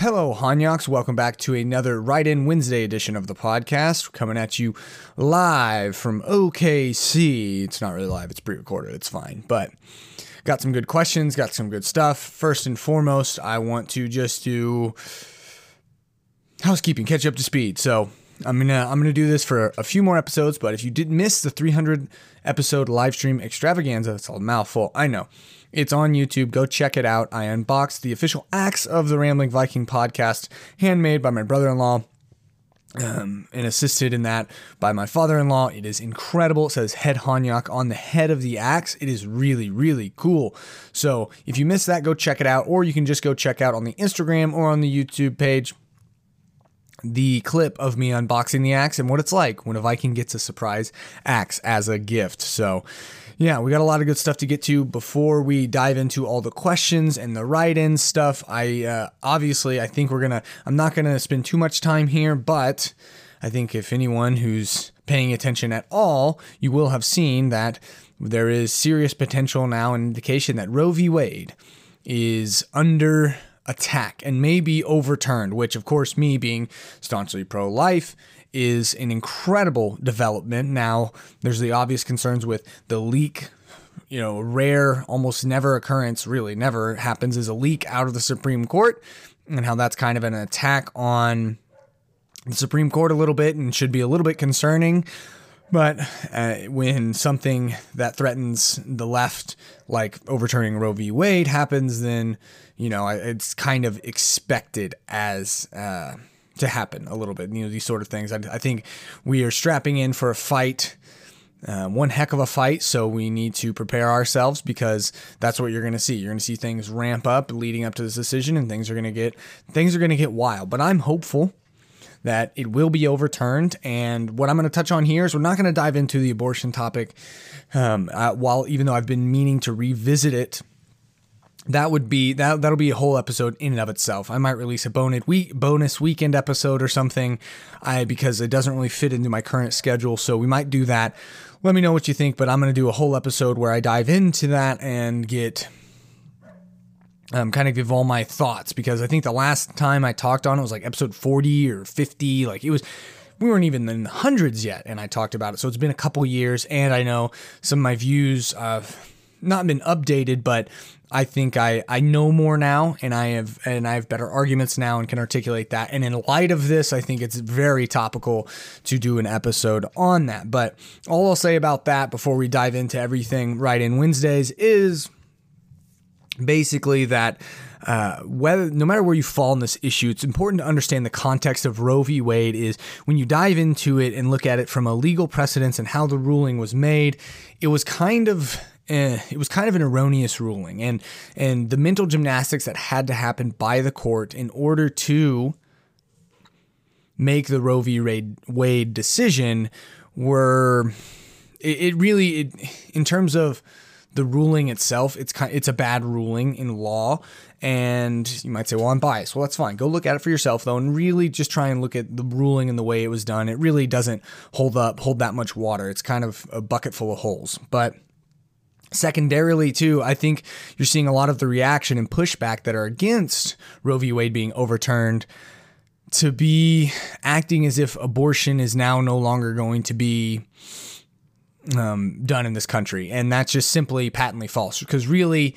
Hello, Hanyaks. Welcome back to another Write In Wednesday edition of the podcast. Coming at you live from OKC. It's not really live, it's pre recorded. It's fine. But got some good questions, got some good stuff. First and foremost, I want to just do housekeeping, catch up to speed. So, I'm gonna I'm gonna do this for a few more episodes, but if you did miss the 300 episode live stream extravaganza, it's a mouthful. I know. It's on YouTube. Go check it out. I unboxed the official axe of the Rambling Viking podcast, handmade by my brother in law. Um, and assisted in that by my father-in-law. It is incredible. It says head Hanyak on the head of the axe. It is really, really cool. So if you missed that, go check it out, or you can just go check out on the Instagram or on the YouTube page the clip of me unboxing the axe and what it's like when a Viking gets a surprise axe as a gift. So, yeah, we got a lot of good stuff to get to before we dive into all the questions and the write-in stuff. I uh, obviously I think we're gonna. I'm not gonna spend too much time here, but I think if anyone who's paying attention at all, you will have seen that there is serious potential now, an indication that Roe v. Wade is under attack and may be overturned, which, of course, me being staunchly pro life, is an incredible development. Now, there's the obvious concerns with the leak. You know, rare, almost never occurrence, really never happens, is a leak out of the Supreme Court, and how that's kind of an attack on the Supreme Court a little bit and should be a little bit concerning. But uh, when something that threatens the left, like overturning Roe v. Wade, happens, then you know it's kind of expected as uh, to happen a little bit. You know these sort of things. I, I think we are strapping in for a fight. Uh, one heck of a fight, so we need to prepare ourselves because that's what you're going to see. You're going to see things ramp up leading up to this decision, and things are going to get things are going to get wild. But I'm hopeful that it will be overturned. And what I'm going to touch on here is we're not going to dive into the abortion topic, um, uh, while even though I've been meaning to revisit it. That would be that that'll be a whole episode in and of itself. I might release a bonus week bonus weekend episode or something, I because it doesn't really fit into my current schedule. So we might do that. Let me know what you think, but I'm going to do a whole episode where I dive into that and get um, kind of give all my thoughts because I think the last time I talked on it was like episode 40 or 50. Like it was, we weren't even in the hundreds yet, and I talked about it. So it's been a couple years, and I know some of my views have not been updated, but I think I, I know more now and I have and I have better arguments now and can articulate that. And in light of this, I think it's very topical to do an episode on that. But all I'll say about that before we dive into everything Write In Wednesdays is basically that uh, whether no matter where you fall in this issue, it's important to understand the context of Roe v. Wade. Is when you dive into it and look at it from a legal precedence and how the ruling was made, it was kind of eh, it was kind of an erroneous ruling, and and the mental gymnastics that had to happen by the court in order to make the Roe v. Wade decision were it, it really it, in terms of the ruling itself, it's kind, it's a bad ruling in law, and you might say, "Well, I'm biased." Well, that's fine. Go look at it for yourself, though, and really just try and look at the ruling and the way it was done. It really doesn't hold up, hold that much water. It's kind of a bucket full of holes, but. Secondarily, too, I think you're seeing a lot of the reaction and pushback that are against Roe v. Wade being overturned to be acting as if abortion is now no longer going to be um, done in this country, and that's just simply patently false. Because really,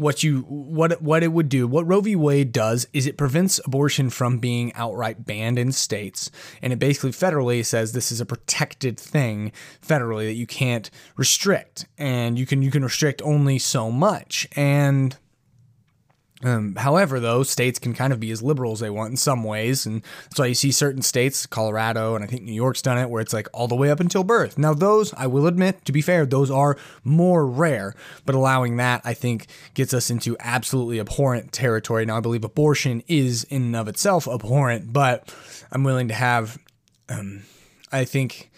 what you what what it would do, what Roe v. Wade does, is it prevents abortion from being outright banned in states, and it basically federally says this is a protected thing federally that you can't restrict, and you can you can restrict only so much, and um, however, though, states can kind of be as liberal as they want in some ways, and that's why you see certain states, Colorado, and I think New York's done it, where it's like all the way up until birth. Now, those, I will admit, to be fair, those are more rare, but allowing that, I think, gets us into absolutely abhorrent territory. Now, I believe abortion is in and of itself abhorrent, but I'm willing to have, um, I think,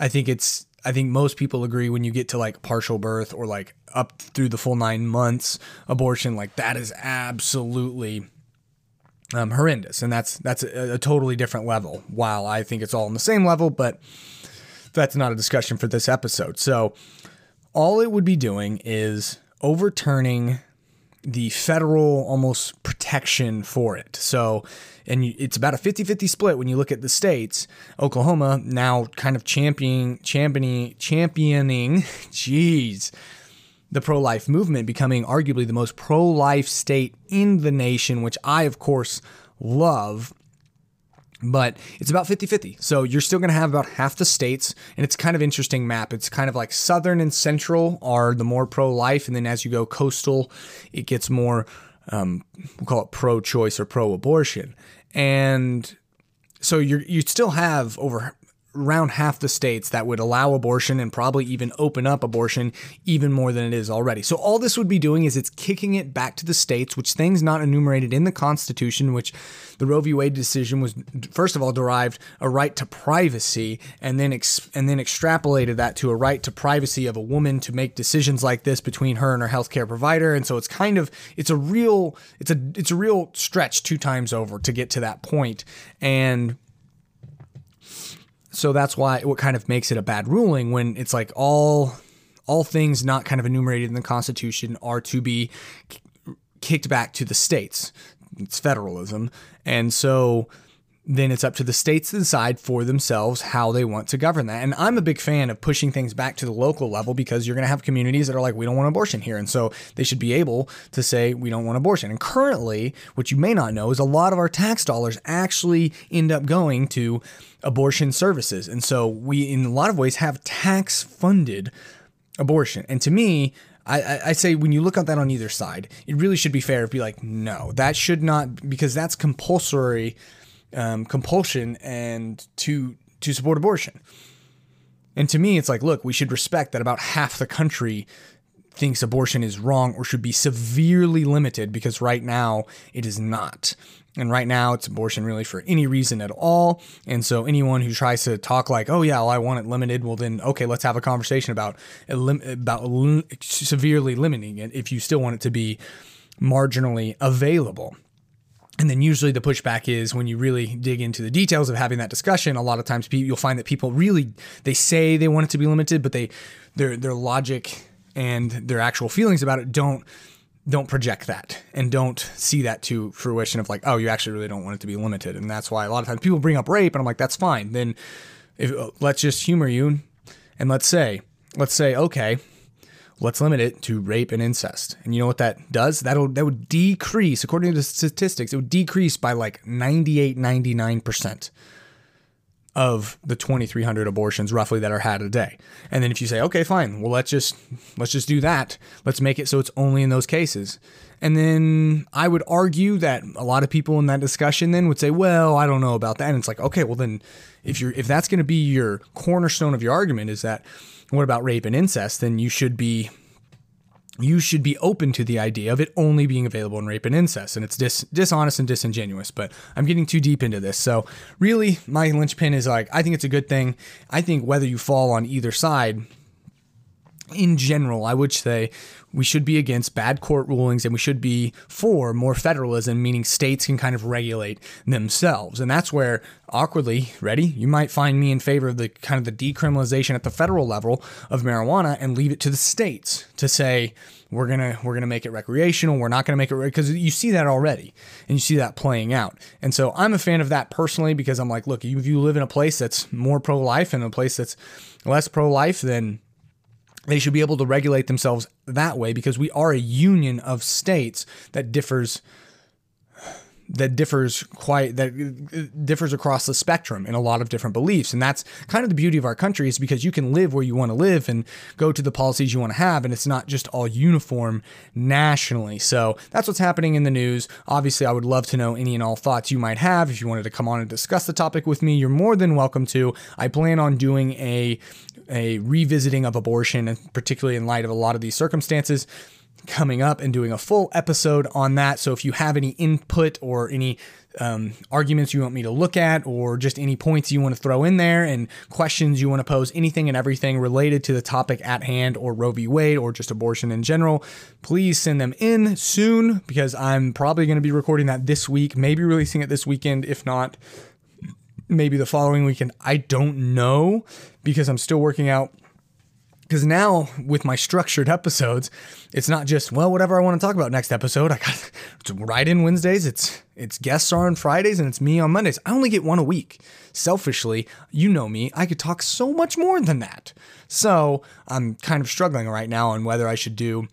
I think it's I think most people agree when you get to like partial birth or like up through the full nine months abortion, like that is absolutely um, horrendous, and that's that's a, a totally different level. While I think it's all on the same level, but that's not a discussion for this episode. So all it would be doing is overturning the federal almost protection for it. So, and it's about a 50-50 split when you look at the states. Oklahoma now kind of championing championing championing, jeez, the pro-life movement becoming arguably the most pro-life state in the nation, which I of course love. But it's about 50-50 so you're still going to have about half the states and it's kind of interesting map. It's kind of like southern and central are the more pro-life and then as you go coastal it gets more um, we'll call it pro-choice or pro-abortion. And so you you still have over around half the states that would allow abortion and probably even open up abortion even more than it is already. So all this would be doing is it's kicking it back to the states, which things not enumerated in the Constitution, which the Roe v. Wade decision was first of all derived a right to privacy, and then ex- and then extrapolated that to a right to privacy of a woman to make decisions like this between her and her healthcare provider. And so it's kind of it's a real it's a it's a real stretch two times over to get to that point, and so that's why what kind of makes it a bad ruling when it's like all all things not kind of enumerated in the Constitution are to be kicked back to the states. It's federalism, and so then it's up to the states to decide for themselves how they want to govern that. And I'm a big fan of pushing things back to the local level because you're going to have communities that are like, we don't want abortion here. And so they should be able to say, we don't want abortion. And currently, what you may not know is a lot of our tax dollars actually end up going to abortion services. And so we, in a lot of ways, have tax funded abortion. And to me, I, I, say when you look at that on either side, it really should be fair to be like, no, that should not, because that's compulsory um, compulsion and to to support abortion. And to me, it's like, look, we should respect that about half the country thinks abortion is wrong or should be severely limited because right now it is not. And right now it's abortion really for any reason at all. And so anyone who tries to talk like, "Oh yeah, well, I want it limited," well then okay, let's have a conversation about about severely limiting it if you still want it to be marginally available. And then usually the pushback is when you really dig into the details of having that discussion. A lot of times you'll find that people really they say they want it to be limited, but they their their logic and their actual feelings about it don't don't project that and don't see that to fruition of like oh you actually really don't want it to be limited and that's why a lot of times people bring up rape and I'm like that's fine then if, let's just humor you and let's say let's say okay let's limit it to rape and incest. And you know what that does? That'll that would decrease, according to the statistics, it would decrease by like 98, 99% of the 2300 abortions roughly that are had a day. And then if you say, okay, fine, well let's just let's just do that. Let's make it so it's only in those cases. And then I would argue that a lot of people in that discussion then would say, well, I don't know about that. And it's like, okay, well then if you're if that's going to be your cornerstone of your argument is that what about rape and incest? Then you should be you should be open to the idea of it only being available in rape and incest. And it's dis- dishonest and disingenuous, but I'm getting too deep into this. So, really, my linchpin is like, I think it's a good thing. I think whether you fall on either side, in general, I would say we should be against bad court rulings and we should be for more federalism, meaning states can kind of regulate themselves. And that's where, awkwardly, ready, you might find me in favor of the kind of the decriminalization at the federal level of marijuana and leave it to the states to say, we're gonna we're gonna make it recreational. We're not gonna make it because you see that already, and you see that playing out. And so I'm a fan of that personally because I'm like, look, if you live in a place that's more pro life and a place that's less pro life, then they should be able to regulate themselves that way because we are a union of states that differs that differs quite that uh, differs across the spectrum in a lot of different beliefs. And that's kind of the beauty of our country is because you can live where you want to live and go to the policies you want to have and it's not just all uniform nationally. So that's what's happening in the news. Obviously i would love to know any and all thoughts you might have. If you wanted to come on and discuss the topic with me you're more than welcome to. I plan on doing a a revisiting of abortion and particularly in light of a lot of these circumstances coming up and doing a full episode on that. So if you have any input or any um, arguments you want me to look at, or just any points you want to throw in there, and questions you want to pose, anything and everything related to the topic at hand, or Roe v. Wade, or just abortion in general, please send them in soon because I'm probably going to be recording that this week, maybe releasing it this weekend. If not, maybe the following weekend. I don't know because I'm still working out because now with my structured episodes, it's not just well whatever I want to talk about next episode. I got to write in Wednesdays. It's it's guests are on Fridays and it's me on Mondays. I only get one a week. Selfishly, you know me, I could talk so much more than that. So I'm kind of struggling right now on whether I should do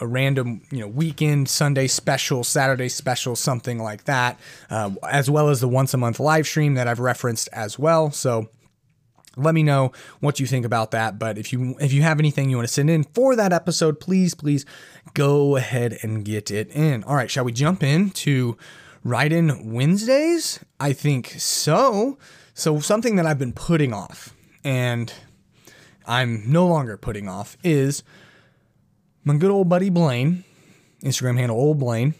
a random, you know, weekend Sunday special, Saturday special, something like that, uh, as well as the once a month live stream that I've referenced as well. So let me know what you think about that. But if you if you have anything you want to send in for that episode please please go ahead and get it in. All right shall we jump in to write in wednesdays? I think so. So something that i've been putting off and i'm no longer putting off is my good old buddy blaine instagram handle old blaine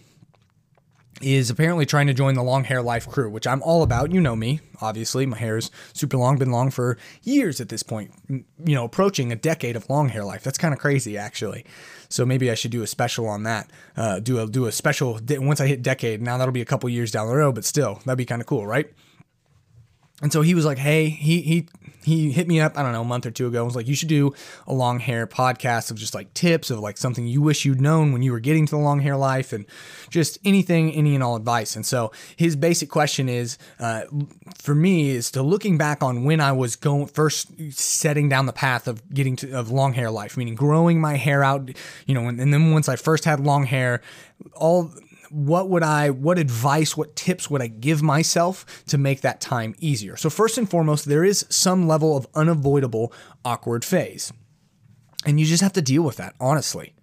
is apparently trying to join the long hair life crew, which I'm all about. You know me, obviously. My hair is super long, been long for years at this point, you know, approaching a decade of long hair life. That's kind of crazy, actually. So maybe I should do a special on that. Uh, do a do a special once I hit decade. Now that'll be a couple years down the road, but still, that'd be kind of cool, right? And so he was like, "Hey, he he he hit me up, I don't know, a month or two ago. Was like, you should do a long hair podcast of just like tips of like something you wish you'd known when you were getting to the long hair life and just anything, any and all advice. And so his basic question is, uh, for me, is to looking back on when I was going first setting down the path of getting to of long hair life, meaning growing my hair out, you know, and, and then once I first had long hair, all what would I, what advice, what tips would I give myself to make that time easier? So, first and foremost, there is some level of unavoidable awkward phase. And you just have to deal with that, honestly.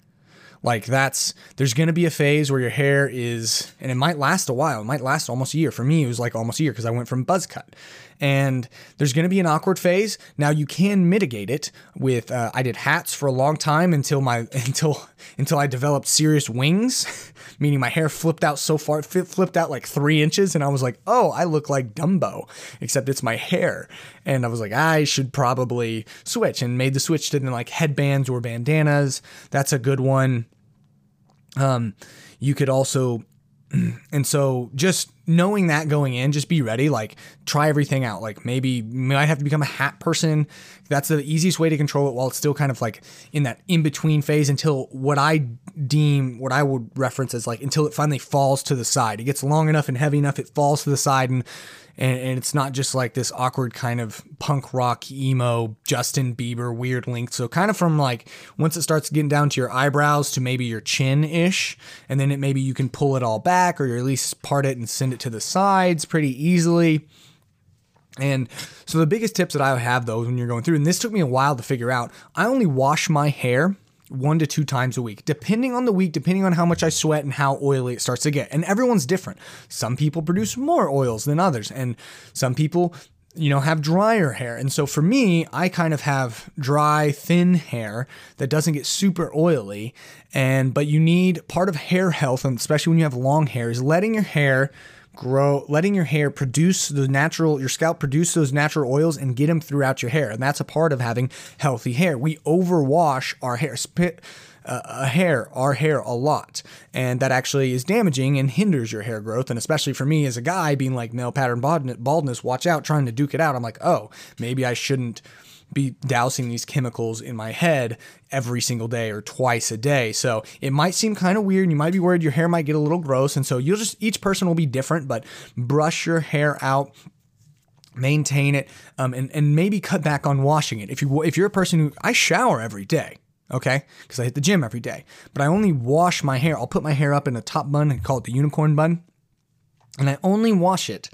Like that's there's gonna be a phase where your hair is, and it might last a while. It might last almost a year. For me, it was like almost a year because I went from buzz cut. And there's gonna be an awkward phase. Now you can mitigate it with. Uh, I did hats for a long time until my until until I developed serious wings, meaning my hair flipped out so far, it flipped out like three inches, and I was like, oh, I look like Dumbo, except it's my hair. And I was like, I should probably switch, and made the switch to like headbands or bandanas. That's a good one. Um, you could also, and so just knowing that going in, just be ready. Like try everything out. Like maybe you might have to become a hat person. That's the easiest way to control it while it's still kind of like in that in between phase until what I deem, what I would reference as like until it finally falls to the side. It gets long enough and heavy enough, it falls to the side and and, and it's not just like this awkward kind of punk rock emo Justin Bieber weird length. So kind of from like once it starts getting down to your eyebrows to maybe your chin ish, and then it maybe you can pull it all back or at least part it and send it to the sides pretty easily. And so the biggest tips that I have though when you're going through, and this took me a while to figure out, I only wash my hair one to two times a week, depending on the week, depending on how much I sweat and how oily it starts to get. And everyone's different. Some people produce more oils than others, and some people, you know, have drier hair. And so for me, I kind of have dry, thin hair that doesn't get super oily. And but you need part of hair health, and especially when you have long hair, is letting your hair grow letting your hair produce the natural your scalp produce those natural oils and get them throughout your hair. And that's a part of having healthy hair. We overwash our hair spit uh, a hair our hair a lot. And that actually is damaging and hinders your hair growth. And especially for me as a guy being like male pattern baldness watch out trying to duke it out. I'm like oh maybe i shouldn't be dousing these chemicals in my head every single day or twice a day. So it might seem kind of weird. You might be worried your hair might get a little gross. And so you'll just, each person will be different, but brush your hair out maintain it um, and, and maybe cut back on washing it if you if you're a person who i shower every day okay because i hit the gym every day but i only wash my hair i'll put my hair up in a top bun and call it the unicorn bun and i only wash it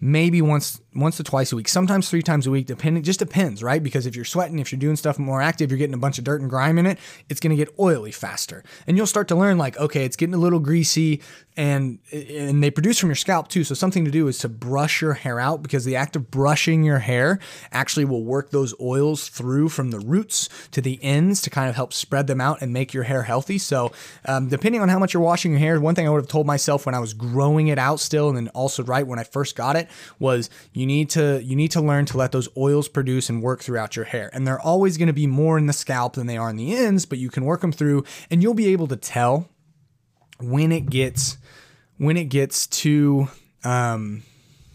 maybe once once to twice a week, sometimes three times a week, depending just depends, right? Because if you're sweating, if you're doing stuff more active, you're getting a bunch of dirt and grime in it, it's gonna get oily faster. And you'll start to learn like, okay, it's getting a little greasy and and they produce from your scalp too. So something to do is to brush your hair out because the act of brushing your hair actually will work those oils through from the roots to the ends to kind of help spread them out and make your hair healthy. So um, depending on how much you're washing your hair, one thing I would have told myself when I was growing it out still, and then also right when I first got it was you need to you need to learn to let those oils produce and work throughout your hair. And they're always going to be more in the scalp than they are in the ends, but you can work them through and you'll be able to tell when it gets when it gets too um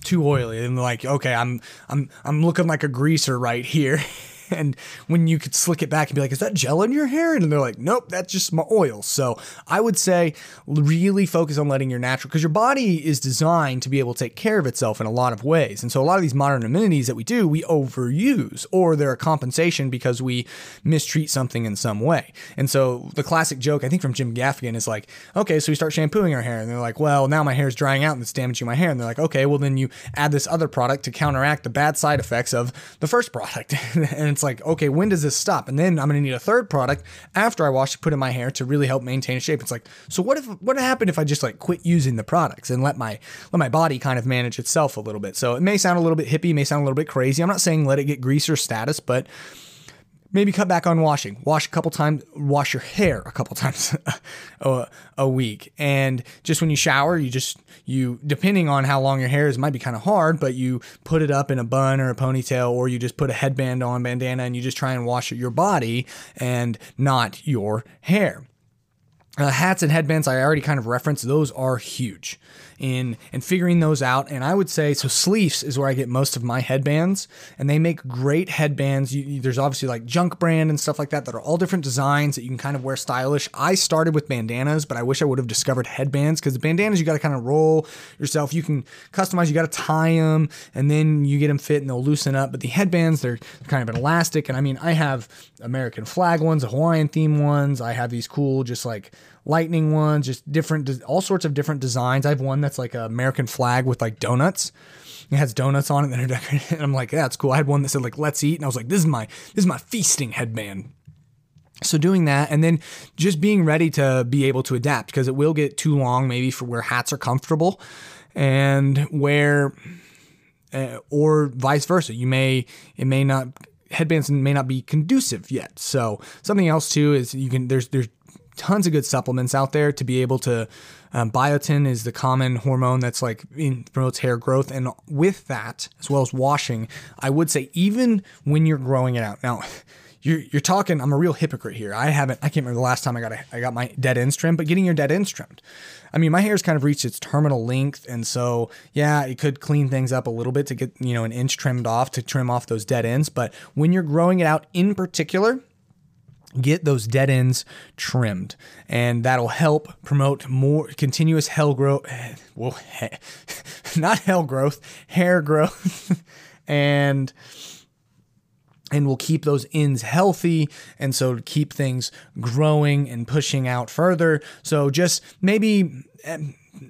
too oily and like okay i'm i'm i'm looking like a greaser right here and when you could slick it back and be like, is that gel in your hair? And they're like, nope, that's just my oil. So I would say really focus on letting your natural, because your body is designed to be able to take care of itself in a lot of ways. And so a lot of these modern amenities that we do, we overuse, or they're a compensation because we mistreat something in some way. And so the classic joke, I think from Jim Gaffigan, is like, okay, so we start shampooing our hair, and they're like, well, now my hair is drying out and it's damaging my hair. And they're like, okay, well, then you add this other product to counteract the bad side effects of the first product. and it's like, okay, when does this stop? And then I'm to need a third product after I wash to put in my hair to really help maintain shape. It's like, so what if what happened if I just like quit using the products and let my let my body kind of manage itself a little bit? So it may sound a little bit hippie, may sound a little bit crazy. I'm not saying let it get greaser status, but maybe cut back on washing. Wash a couple times, wash your hair a couple times a, a, week. And just when you shower, you just, you, depending on how long your hair is, might be kind of hard, but you put it up in a bun or a ponytail, or you just put a headband on, bandana, and you just try and wash your body and not your hair. Uh, hats and headbands, I already kind of referenced, those are huge in in figuring those out. And I would say so. Sleefs is where I get most of my headbands, and they make great headbands. You, there's obviously like Junk Brand and stuff like that that are all different designs that you can kind of wear stylish. I started with bandanas, but I wish I would have discovered headbands because the bandanas you got to kind of roll yourself. You can customize. You got to tie them, and then you get them fit and they'll loosen up. But the headbands they're kind of an elastic, and I mean I have American flag ones, Hawaiian theme ones. I have these cool just like lightning ones, just different, all sorts of different designs. I have one that's like an American flag with like donuts. It has donuts on it that are decorated. And I'm like, yeah, that's cool. I had one that said like, let's eat. And I was like, this is my, this is my feasting headband. So doing that and then just being ready to be able to adapt because it will get too long maybe for where hats are comfortable and where uh, or vice versa. You may it may not headbands may not be conducive yet. So something else too is you can there's there's tons of good supplements out there to be able to. Um, biotin is the common hormone that's like in, promotes hair growth, and with that, as well as washing, I would say even when you're growing it out. Now, you're, you're talking. I'm a real hypocrite here. I haven't. I can't remember the last time I got a, I got my dead ends trimmed, but getting your dead ends trimmed. I mean, my hair's kind of reached its terminal length, and so yeah, it could clean things up a little bit to get you know an inch trimmed off to trim off those dead ends. But when you're growing it out, in particular, get those dead ends trimmed. And that'll help promote more continuous hair growth well not hair growth hair growth. And and will keep those ends healthy. And so keep things growing and pushing out further. So just maybe eh,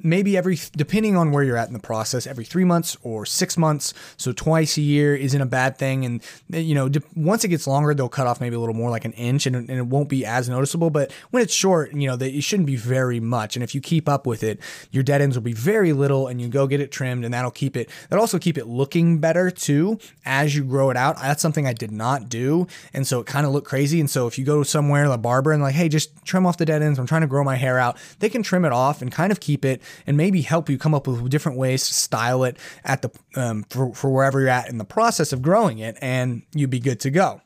maybe every depending on where you're at in the process every three months or six months. So twice a year isn't a bad thing. And you know once it gets longer they'll cut off maybe a little more like an inch and, and it won't be as noticeable. But when it's short you know that it shouldn't be very much. And if you keep up with it your dead ends will be very little and you go get it trimmed and that'll keep it that'll also keep it looking better too as you grow it out. That's something i did not do. And so it kind of looked crazy. And so if you go somewhere a barber and like hey just trim off the dead ends. I'm trying to grow my hair out. They can trim it off and kind of keep it it and maybe help you come up with different ways to style it at the um, for, for wherever you're at in the process of growing it, and you'd be good to go.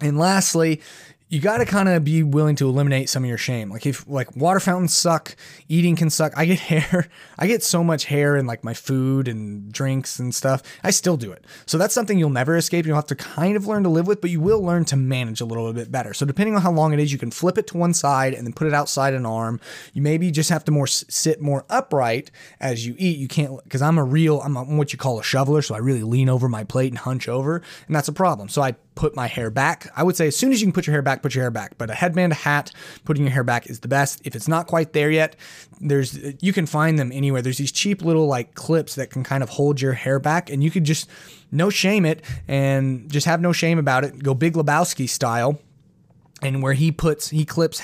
And lastly, you got to kind of be willing to eliminate some of your shame. Like if like water fountains suck, eating can suck. I get hair. I get so much hair in like my food and drinks and stuff. I still do it. So that's something you'll never escape. You'll have to kind of learn to live with, but you will learn to manage a little bit better. So depending on how long it is, you can flip it to one side and then put it outside an arm. You maybe just have to more sit more upright as you eat. You can't because I'm a real I'm what you call a shoveler, so I really lean over my plate and hunch over, and that's a problem. So I put my hair back. I would say as soon as you can put your hair back, put your hair back. But a headband, a hat, putting your hair back is the best. If it's not quite there yet, there's you can find them anywhere. There's these cheap little like clips that can kind of hold your hair back, and you could just no shame it and just have no shame about it. Go Big Lebowski style and where he puts he clips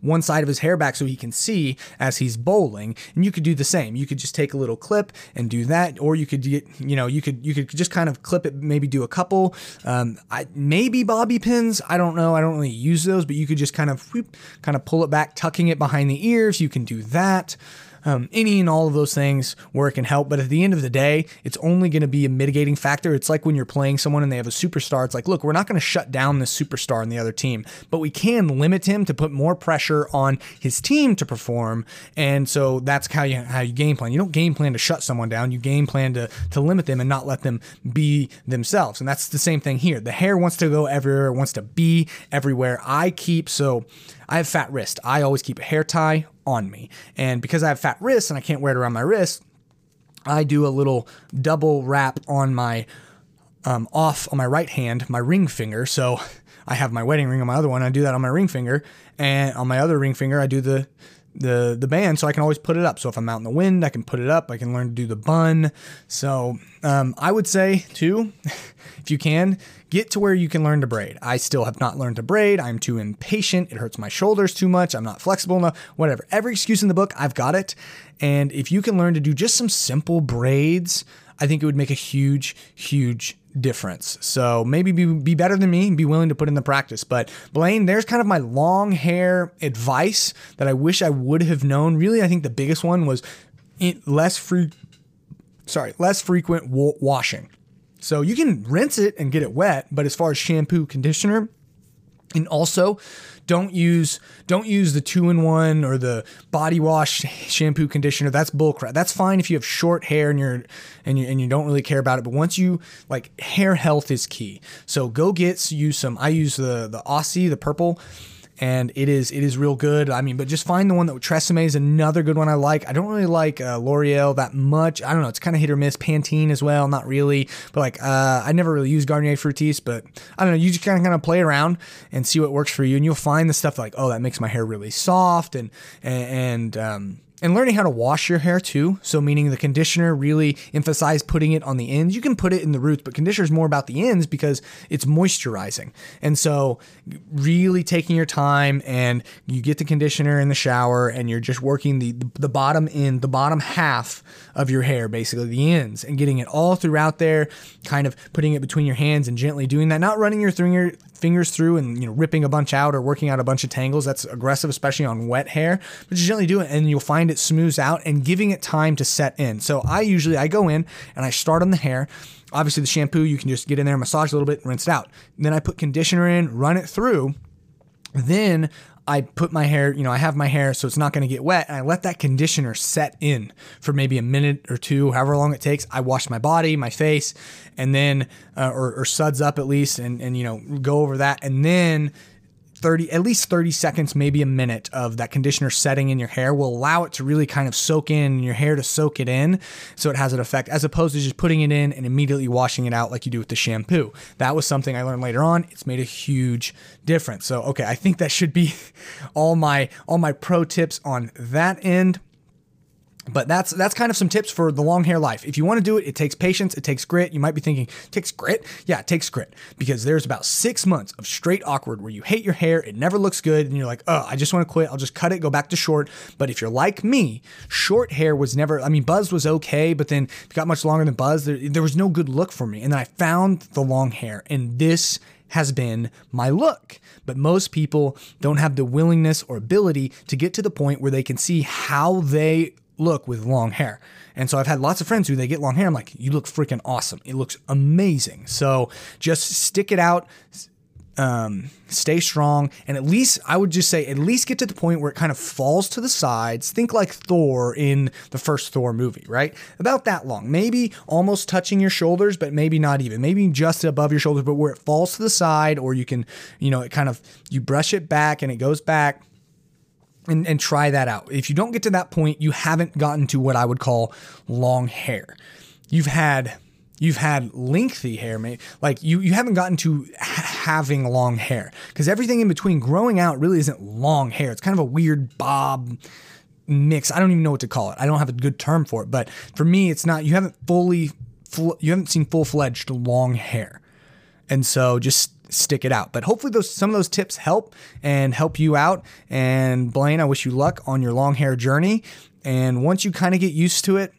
one side of his hair back so he can see as he's bowling. And you could do the same. You could just take a little clip and do that or you could get you know you could you could just kind of clip it maybe do a couple. Um, I, maybe bobby pins. I don't know. I don't really use those but you could just kind of whoop, kind of pull it back tucking it behind the ears. You can do that um, any and all of those things where it can help. But at the end of the day, it's only going to be a mitigating factor. It's like when you're playing someone and they have a superstar. It's like, look, we're not going to shut down this superstar on the other team, but we can limit him to put more pressure on his team to perform. And so that's how you how you game plan. You don't game plan to shut someone down. You game plan to to limit them and not let them be themselves. And that's the same thing here. The hair wants to go everywhere, wants to be everywhere. I keep so I have fat wrist. I always keep a hair tie on me. And because I have fat wrists and I can't wear it around my wrist, I do a little double wrap on my um, off on my right hand, my ring finger. So I have my wedding ring on my other one. I do that on my ring finger, and on my other ring finger, I do the the the band so I can always put it up. So if I'm out in the wind, I can put it up. I can learn to do the bun. So um, I would say too, if you can get to where you can learn to braid. I still have not learned to braid. I'm too impatient. It hurts my shoulders too much. I'm not flexible enough. Whatever. Every excuse in the book, I've got it. And if you can learn to do just some simple braids, I think it would make a huge, huge difference. So maybe be, be better than me and be willing to put in the practice. But Blaine, there's kind of my long hair advice that I wish I would have known. Really, I think the biggest one was less free, sorry, less frequent washing. So you can rinse it and get it wet, but as far as shampoo, conditioner, and also don't use don't use the two in one or the body wash shampoo conditioner. That's bullcrap. That's fine if you have short hair and you're and you and you don't really care about it. But once you like hair health is key. So go get you some. I use the the Aussie, the purple and it is it is real good. I mean, but just find the one that Tresemme is another good one I like. I don't really like uh, L'Oreal that much. I don't know. It's kind of hit or miss. Pantene as well, not really. But like, uh, I never really use Garnier Fructis, but I don't know. You just kind of kind of play around and see what works for you, and you'll find the stuff like, oh, that makes my hair really soft, and and, and um, and learning how to wash your hair too. So, meaning the conditioner really emphasize putting it on the ends. You can put it in the roots, but conditioner is more about the ends because it's moisturizing. And so, really taking your time and you get the conditioner in the shower and you're just working the the bottom end, the bottom half of your hair, basically the ends, and getting it all throughout there, kind of putting it between your hands and gently doing that. Not running your finger fingers through and you know ripping a bunch out or working out a bunch of tangles. That's aggressive, especially on wet hair. But just gently do it, and you'll find it smooths out and giving it time to set in. So I usually I go in and I start on the hair. Obviously, the shampoo you can just get in there, massage a little bit, rinse it out. Then I put conditioner in, run it through. Then I put my hair, you know, I have my hair so it's not going to get wet, and I let that conditioner set in for maybe a minute or two, however long it takes. I wash my body, my face, and then, uh, or, or suds up at least, and, and, you know, go over that. And then 30 at least 30 seconds maybe a minute of that conditioner setting in your hair will allow it to really kind of soak in your hair to soak it in so it has an effect as opposed to just putting it in and immediately washing it out like you do with the shampoo. That was something i learned later on. It's made a huge difference. So okay i think that should be all my all my pro tips on that end but that's that's kind of some tips for the long hair life. If you want to do it, it takes patience, it takes grit. You might be thinking, takes grit? Yeah, it takes grit because there's about six months of straight awkward where you hate your hair, it never looks good, and you're like, oh, I just want to quit. I'll just cut it, go back to short. But if you're like me, short hair was never. I mean, Buzz was okay, but then it got much longer than Buzz. There, there was no good look for me, and then I found the long hair, and this has been my look. But most people don't have the willingness or ability to get to the point where they can see how they look with long hair. And so I've had lots of friends who they get long hair. I'm like, you look freaking awesome. It looks amazing. So just stick it out. Um, stay strong, and at least I would just say, at least get to the point where it kind of falls to the sides. Think like Thor in the first Thor movie, right? About that long, maybe almost touching your shoulders, but maybe not even, maybe just above your shoulders, but where it falls to the side, or you can, you know, it kind of you brush it back and it goes back and, and try that out. If you don't get to that point, you haven't gotten to what I would call long hair. You've had you've had lengthy hair, mate like you you haven't gotten to having long hair because everything in between growing out really isn't long hair. It's kind of a weird bob mix. I don't even know what to call it. I don't have a good term for it, but for me, it's not. You haven't fully you haven't seen full fledged long hair, and so just stick it out. But hopefully those some of those tips help and help you out. And Blaine, I wish you luck on your long hair journey. And once you kind of get used to it,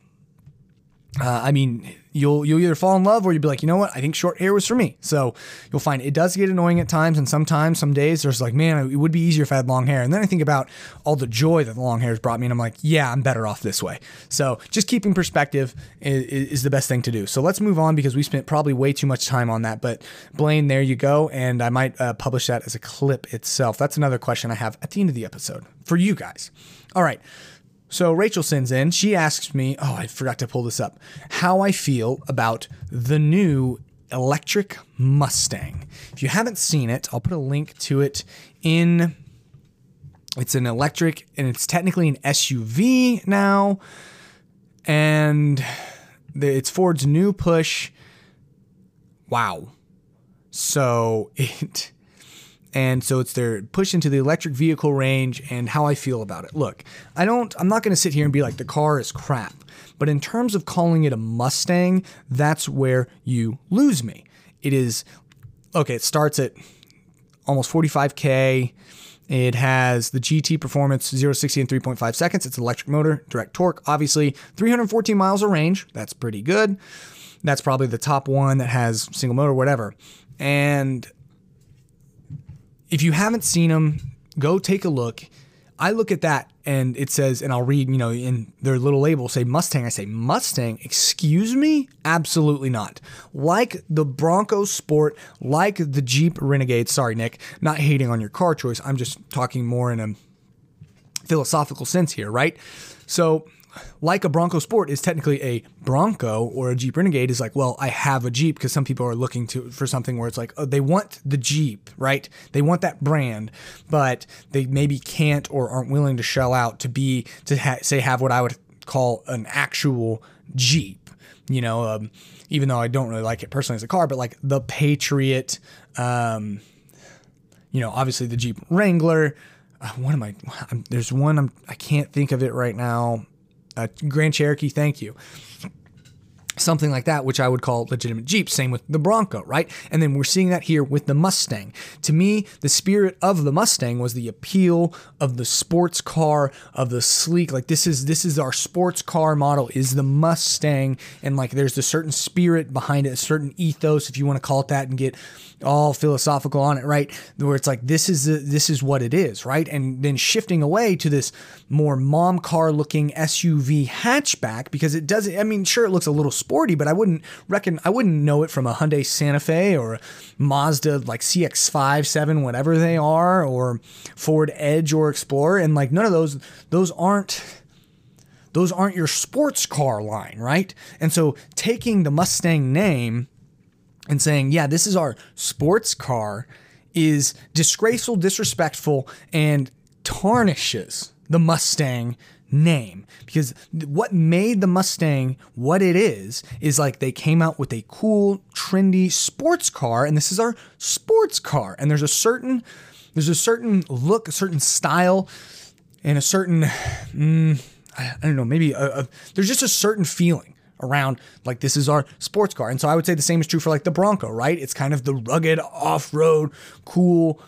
uh, I mean, you'll you'll either fall in love or you'll be like, you know what, I think short hair was for me. So you'll find it does get annoying at times, and sometimes, some days, there's like, man, it would be easier if I had long hair. And then I think about all the joy that the long hair has brought me, and I'm like, yeah, I'm better off this way. So just keeping perspective is, is the best thing to do. So let's move on because we spent probably way too much time on that. But Blaine, there you go, and I might uh, publish that as a clip itself. That's another question I have at the end of the episode for you guys. All right. So Rachel sends in, she asks me, oh, I forgot to pull this up, how I feel about the new electric Mustang. If you haven't seen it, I'll put a link to it in it's an electric and it's technically an SUV now. And it's Ford's new push. Wow. So it and so it's their push into the electric vehicle range and how I feel about it. Look, I don't I'm not going to sit here and be like the car is crap. But in terms of calling it a Mustang, that's where you lose me. It is okay, it starts at almost 45k. It has the GT performance 0 60 in 3.5 seconds. It's electric motor, direct torque, obviously 314 miles of range. That's pretty good. That's probably the top one that has single motor, whatever. And if you haven't seen them, go take a look. I look at that and it says, and I'll read, you know, in their little label, say Mustang. I say, Mustang? Excuse me? Absolutely not. Like the Bronco Sport, like the Jeep Renegade. Sorry, Nick, not hating on your car choice. I'm just talking more in a philosophical sense here, right? So like a Bronco Sport is technically a Bronco or a Jeep Renegade is like, well, I have a Jeep because some people are looking to for something where it's like, oh, they want the Jeep, right? They want that brand, but they maybe can't or aren't willing to shell out to be to ha- say have what I would call an actual Jeep. You know, um, even though I don't really like it personally as a car, but like the Patriot, um, you know, obviously the Jeep Wrangler. Uh, what am I? I'm, there's one I'm, I can't think of it right now uh, Grand Cherokee, thank you. Something like that, which I would call legitimate Jeep. Same with the Bronco, right? And then we're seeing that here with the Mustang. To me, the spirit of the Mustang was the appeal of the sports car, of the sleek. Like this is this is our sports car model is the Mustang, and like there's a certain spirit behind it, a certain ethos, if you want to call it that, and get all philosophical on it, right? Where it's like this is this is what it is, right? And then shifting away to this more mom car looking SUV hatchback because it doesn't. I mean, sure, it looks a little sporty, but I wouldn't reckon I wouldn't know it from a Hyundai Santa Fe or Mazda like CX-5, 7, whatever they are, or Ford Edge or Explorer, and like none of those those aren't those aren't your sports car line, right? And so taking the Mustang name and saying, yeah, this is our sports car is disgraceful, disrespectful, and tarnishes the Mustang name because what made the Mustang what it is is like they came out with a cool, trendy sports car, and this is our sports car. And there's a certain there's a certain look, a certain style, and a certain mm, I don't know, maybe a, a, there's just a certain feeling around like this is our sports car. And so I would say the same is true for like the Bronco, right? It's kind of the rugged off-road cool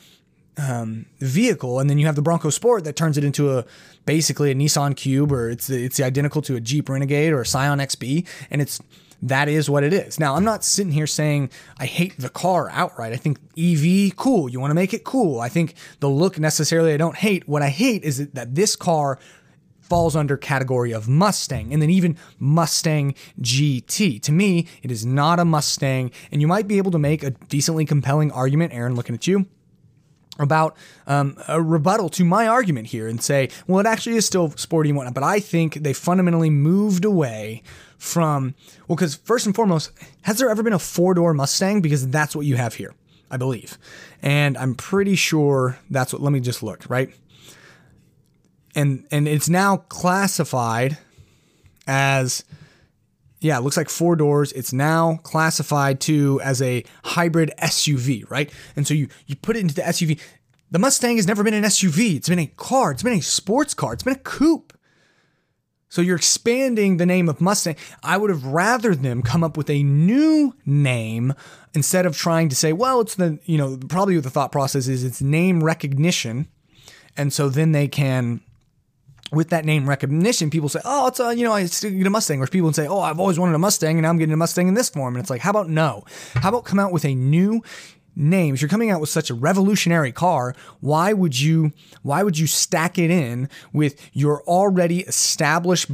um, vehicle, and then you have the Bronco Sport that turns it into a basically a Nissan Cube, or it's it's identical to a Jeep Renegade or a Scion XB, and it's that is what it is. Now, I'm not sitting here saying I hate the car outright. I think EV cool. You want to make it cool. I think the look necessarily I don't hate. What I hate is that this car falls under category of Mustang and then even Mustang GT. To me, it is not a Mustang and you might be able to make a decently compelling argument, Aaron, looking at you, about um, a rebuttal to my argument here and say, well, it actually is still sporty and whatnot, but I think they fundamentally moved away from, well, because first and foremost, has there ever been a four door Mustang? Because that's what you have here, I believe. And I'm pretty sure that's what, let me just look, right? And and it's now classified as yeah, it looks like four doors. It's now classified to as a hybrid SUV, right? And so you you put it into the SUV. The Mustang has never been an SUV. It's been a car. It's been a sports car. It's been a coupe. So you're expanding the name of Mustang. I would have rather them come up with a new name instead of trying to say, well, it's the, you know, probably the thought process is it's name recognition. And so then they can with that name recognition, people say, "Oh, it's a you know I get a Mustang," or people say, "Oh, I've always wanted a Mustang, and now I'm getting a Mustang in this form." And it's like, how about no? How about come out with a new name? If you're coming out with such a revolutionary car, why would you why would you stack it in with your already established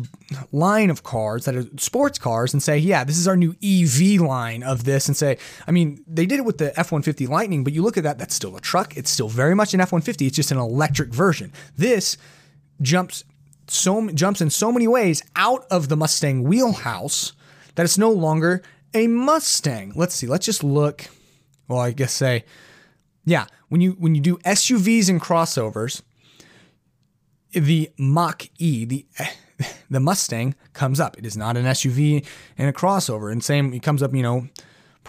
line of cars that are sports cars and say, "Yeah, this is our new EV line of this," and say, I mean, they did it with the F150 Lightning, but you look at that, that's still a truck. It's still very much an F150. It's just an electric version. This jumps so jumps in so many ways out of the Mustang wheelhouse that it's no longer a Mustang. Let's see. Let's just look. Well, I guess say, yeah. When you when you do SUVs and crossovers, the Mach E, the the Mustang comes up. It is not an SUV and a crossover. And same, it comes up. You know,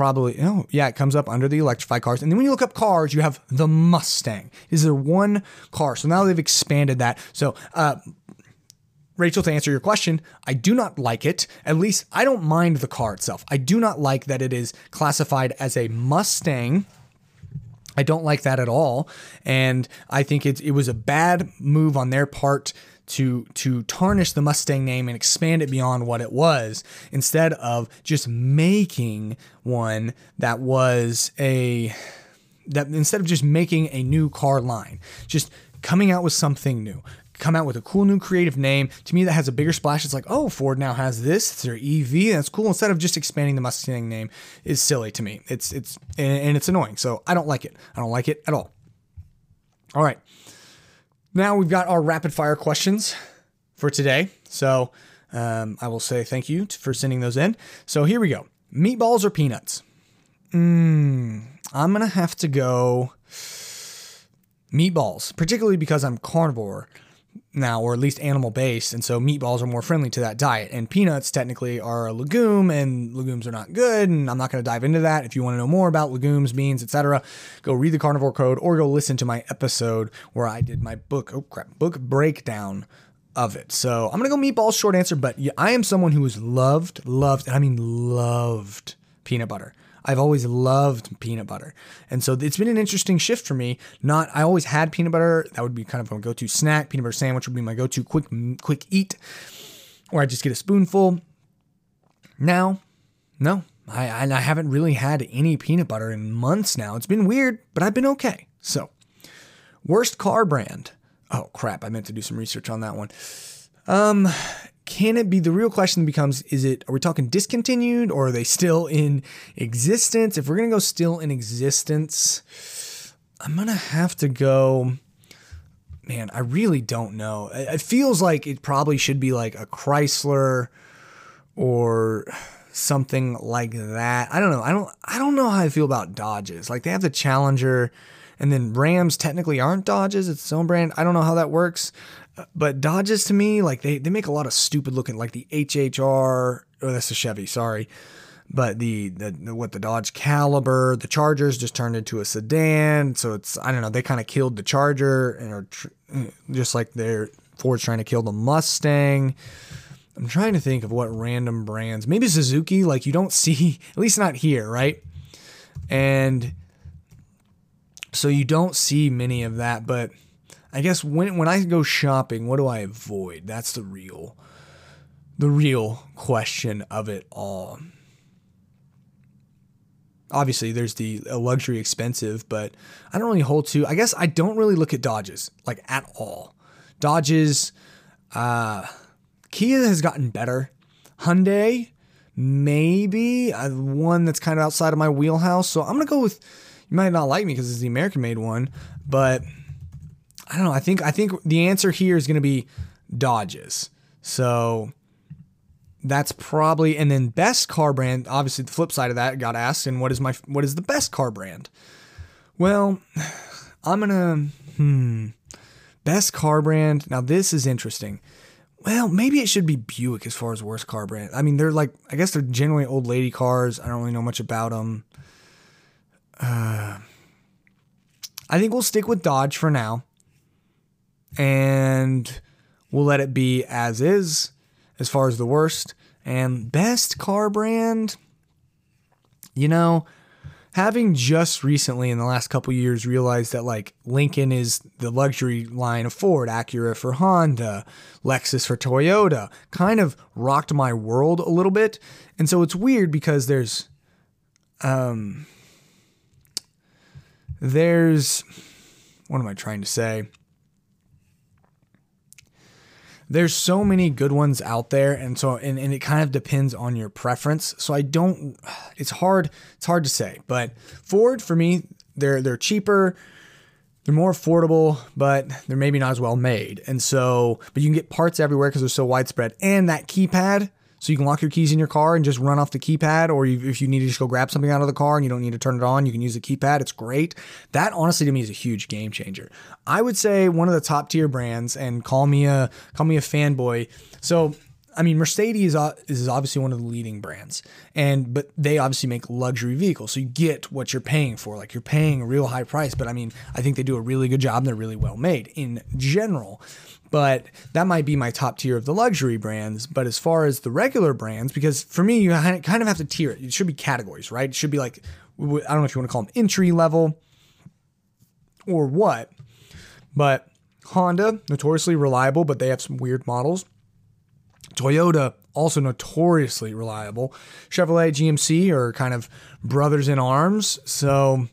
probably. Oh, yeah, it comes up under the electrified cars. And then when you look up cars, you have the Mustang. Is there one car? So now they've expanded that. So uh, Rachel, to answer your question, I do not like it. At least I don't mind the car itself. I do not like that it is classified as a Mustang. I don't like that at all. And I think it, it was a bad move on their part to to tarnish the Mustang name and expand it beyond what it was instead of just making one that was a that instead of just making a new car line, just coming out with something new come out with a cool new creative name. To me, that has a bigger splash. It's like, oh, Ford now has this. It's their EV. That's cool. Instead of just expanding the Mustang name, is silly to me. It's it's and it's annoying. So I don't like it. I don't like it at all. All right. Now we've got our rapid fire questions for today. So um, I will say thank you for sending those in. So here we go. Meatballs or peanuts? Mm, I'm gonna have to go meatballs, particularly because I'm carnivore now, or at least animal based, and so meatballs are more friendly to that diet. And peanuts technically are a legume, and legumes are not good. And I'm not going to dive into that. If you want to know more about legumes, beans, etc., go read the Carnivore Code or go listen to my episode where I did my book. Oh crap, book breakdown of it. So I'm gonna go meatballs. Short answer, but I am someone who has loved, loved, and I mean loved peanut butter. I've always loved peanut butter. And so it's been an interesting shift for me. Not I always had peanut butter. That would be kind of my go-to snack. Peanut butter sandwich would be my go-to quick quick eat. Or I just get a spoonful. Now, no. I I haven't really had any peanut butter in months now. It's been weird, but I've been okay. So, worst car brand. Oh crap, I meant to do some research on that one. Um can it be the real question becomes is it are we talking discontinued or are they still in existence? If we're going to go still in existence i'm going to have to go man i really don't know. It feels like it probably should be like a chrysler or something like that. I don't know. I don't i don't know how i feel about dodges. Like they have the challenger and then rams technically aren't dodges. It's its own brand. I don't know how that works but Dodges to me, like they, they make a lot of stupid looking, like the HHR. Oh, that's a Chevy. Sorry, but the, the what the Dodge Caliber, the Chargers just turned into a sedan. So it's I don't know. They kind of killed the Charger and are tr- eh, just like they're Ford's trying to kill the Mustang. I'm trying to think of what random brands. Maybe Suzuki. Like you don't see, at least not here, right? And so you don't see many of that, but I guess when when I go shopping, what do I avoid? That's the real the real question of it all. Obviously, there's the luxury expensive, but I don't really hold to. I guess I don't really look at Dodges like at all. Dodges, uh, Kia has gotten better. Hyundai, maybe uh, one that's kind of outside of my wheelhouse. So I'm gonna go with. You might not like me because it's the American made one, but I don't know. I think I think the answer here is going to be Dodges. So that's probably and then best car brand. Obviously, the flip side of that got asked, and what is my what is the best car brand? Well, I'm gonna hmm best car brand. Now this is interesting. Well, maybe it should be Buick as far as worst car brand. I mean, they're like I guess they're generally old lady cars. I don't really know much about them. Uh, I think we'll stick with Dodge for now and we'll let it be as is as far as the worst. And best car brand, you know, having just recently in the last couple years realized that like Lincoln is the luxury line of Ford, Acura for Honda, Lexus for Toyota, kind of rocked my world a little bit. And so it's weird because there's um there's what am I trying to say? There's so many good ones out there and so and, and it kind of depends on your preference. So i don't it's hard it's hard to say but ford for me they're they're cheaper they're more affordable but they're maybe not as well made. And so but you can get parts everywhere because they're so widespread. And that keypad so you can lock your keys in your car and just run off the keypad, or you, if you need to just go grab something out of the car and you don't need to turn it on, you can use the keypad. It's great. That honestly to me is a huge game changer. I would say one of the top tier brands, and call me a call me a fanboy. So I mean, Mercedes is obviously one of the leading brands, and but they obviously make luxury vehicles, so you get what you're paying for. Like you're paying a real high price, but I mean, I think they do a really good job. and They're really well made in general but that might be my top tier of the luxury brands. But as far as the regular brands, because for me, you kind of have to tier it. It should be categories, right? It should be like, I don't know if you want to call them entry level or what, but Honda, notoriously reliable, but they have some weird models. Toyota, also notoriously reliable. Chevrolet, GMC are kind of brothers in arms. So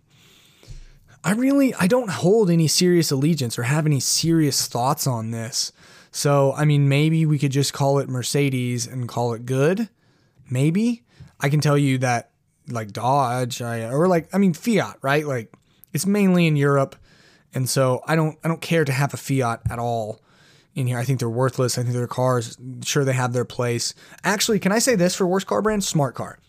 I really I don't hold any serious allegiance or have any serious thoughts on this. So, I mean, maybe we could just call it Mercedes and call it good. Maybe. I can tell you that like Dodge I, or like I mean Fiat, right? Like it's mainly in Europe. And so I don't I don't care to have a Fiat at all in here. I think they're worthless. I think their cars sure they have their place. Actually, can I say this for worst car brand? Smart car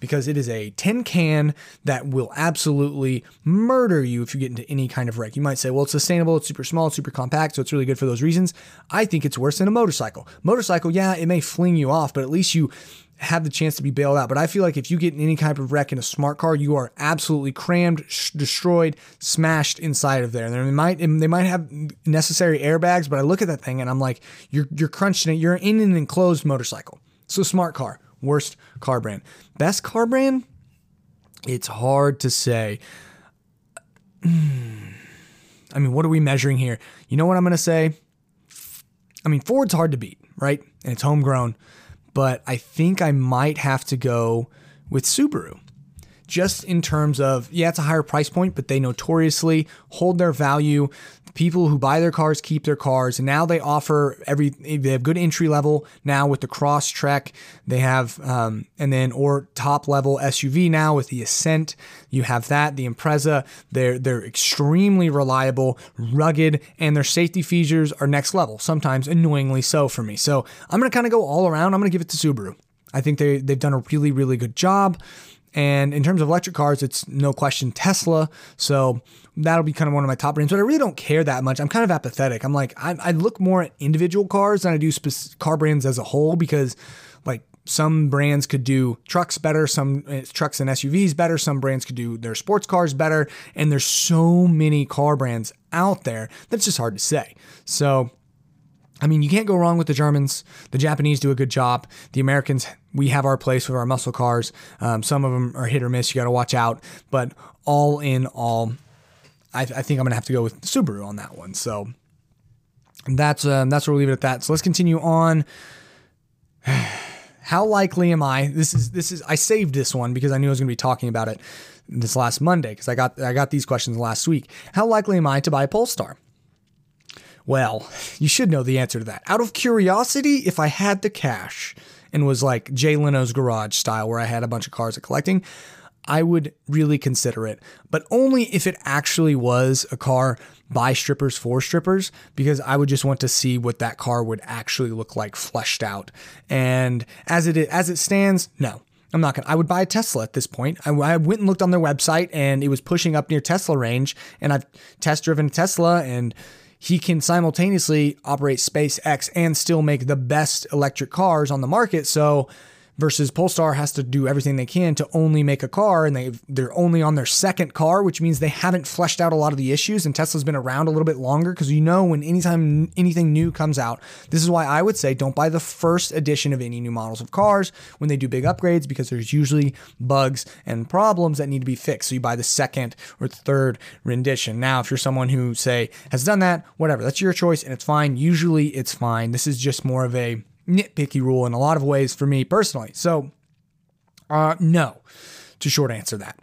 because it is a tin can that will absolutely murder you if you get into any kind of wreck. You might say, well, it's sustainable, it's super small, it's super compact, so it's really good for those reasons. I think it's worse than a motorcycle. Motorcycle, yeah, it may fling you off, but at least you have the chance to be bailed out. But I feel like if you get in any type of wreck in a smart car, you are absolutely crammed, sh- destroyed, smashed inside of there. And they might they might have necessary airbags, but I look at that thing and I'm like, you're you're crunching it. You're in an enclosed motorcycle. So smart car. Worst car brand. Best car brand? It's hard to say. Hmm. I mean, what are we measuring here? You know what I'm going to say? I mean, Ford's hard to beat, right? And it's homegrown. But I think I might have to go with Subaru just in terms of, yeah, it's a higher price point, but they notoriously hold their value. People who buy their cars keep their cars. And now they offer every, they have good entry level now with the Crosstrek. They have, um, and then, or top level SUV now with the Ascent. You have that, the Impreza. They're, they're extremely reliable, rugged, and their safety features are next level, sometimes annoyingly so for me. So I'm to kind of go all around. I'm to give it to Subaru. I think they, they've done a really, really good job. And in terms of electric cars, it's no question Tesla. So that'll be kind of one of my top brands. But I really don't care that much. I'm kind of apathetic. I'm like, I, I look more at individual cars than I do sp- car brands as a whole because, like, some brands could do trucks better, some uh, trucks and SUVs better, some brands could do their sports cars better. And there's so many car brands out there that's just hard to say. So I mean, you can't go wrong with the Germans. The Japanese do a good job. The Americans, we have our place with our muscle cars. Um, some of them are hit or miss. You got to watch out. But all in all, I, I think I'm going to have to go with Subaru on that one. So that's um, that's where we'll leave it at that. So let's continue on. How likely am I? This is this is I saved this one because I knew I was going to be talking about it this last Monday because I got I got these questions last week. How likely am I to buy a Polestar? Well, you should know the answer to that. Out of curiosity, if I had the cash and was like Jay Leno's garage style, where I had a bunch of cars collecting, I would really consider it, but only if it actually was a car by strippers for strippers, because I would just want to see what that car would actually look like fleshed out. And as it as it stands, no, I'm not gonna. I would buy a Tesla at this point. I, I, went and looked on their website, and it was pushing up near Tesla range. And I've test driven a Tesla, and he can simultaneously operate SpaceX and still make the best electric cars on the market. So versus Polestar has to do everything they can to only make a car and they they're only on their second car, which means they haven't fleshed out a lot of the issues and Tesla's been around a little bit longer because you know when anytime anything new comes out, this is why I would say don't buy the first edition of any new models of cars when they do big upgrades because there's usually bugs and problems that need to be fixed. So you buy the second or third rendition. Now, if you're someone who say has done that, whatever, that's your choice and it's fine. Usually it's fine. This is just more of a nitpicky rule in a lot of ways for me personally. So, uh, no, to short answer that.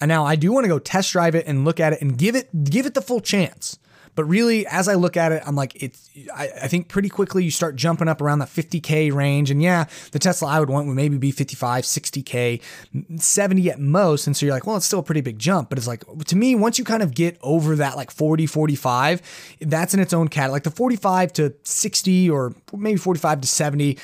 And now I do want to go test drive it and look at it and give it give it the full chance. But really, as I look at it, I'm like, it's. I, I, think pretty quickly you start jumping up around the 50k range, and yeah, the Tesla I would want would maybe be 55, 60k, 70 at most. And so you're like, well, it's still a pretty big jump. But it's like to me, once you kind of get over that like 40, 45, that's in its own cat. Like the 45 to 60 or maybe 45 to 70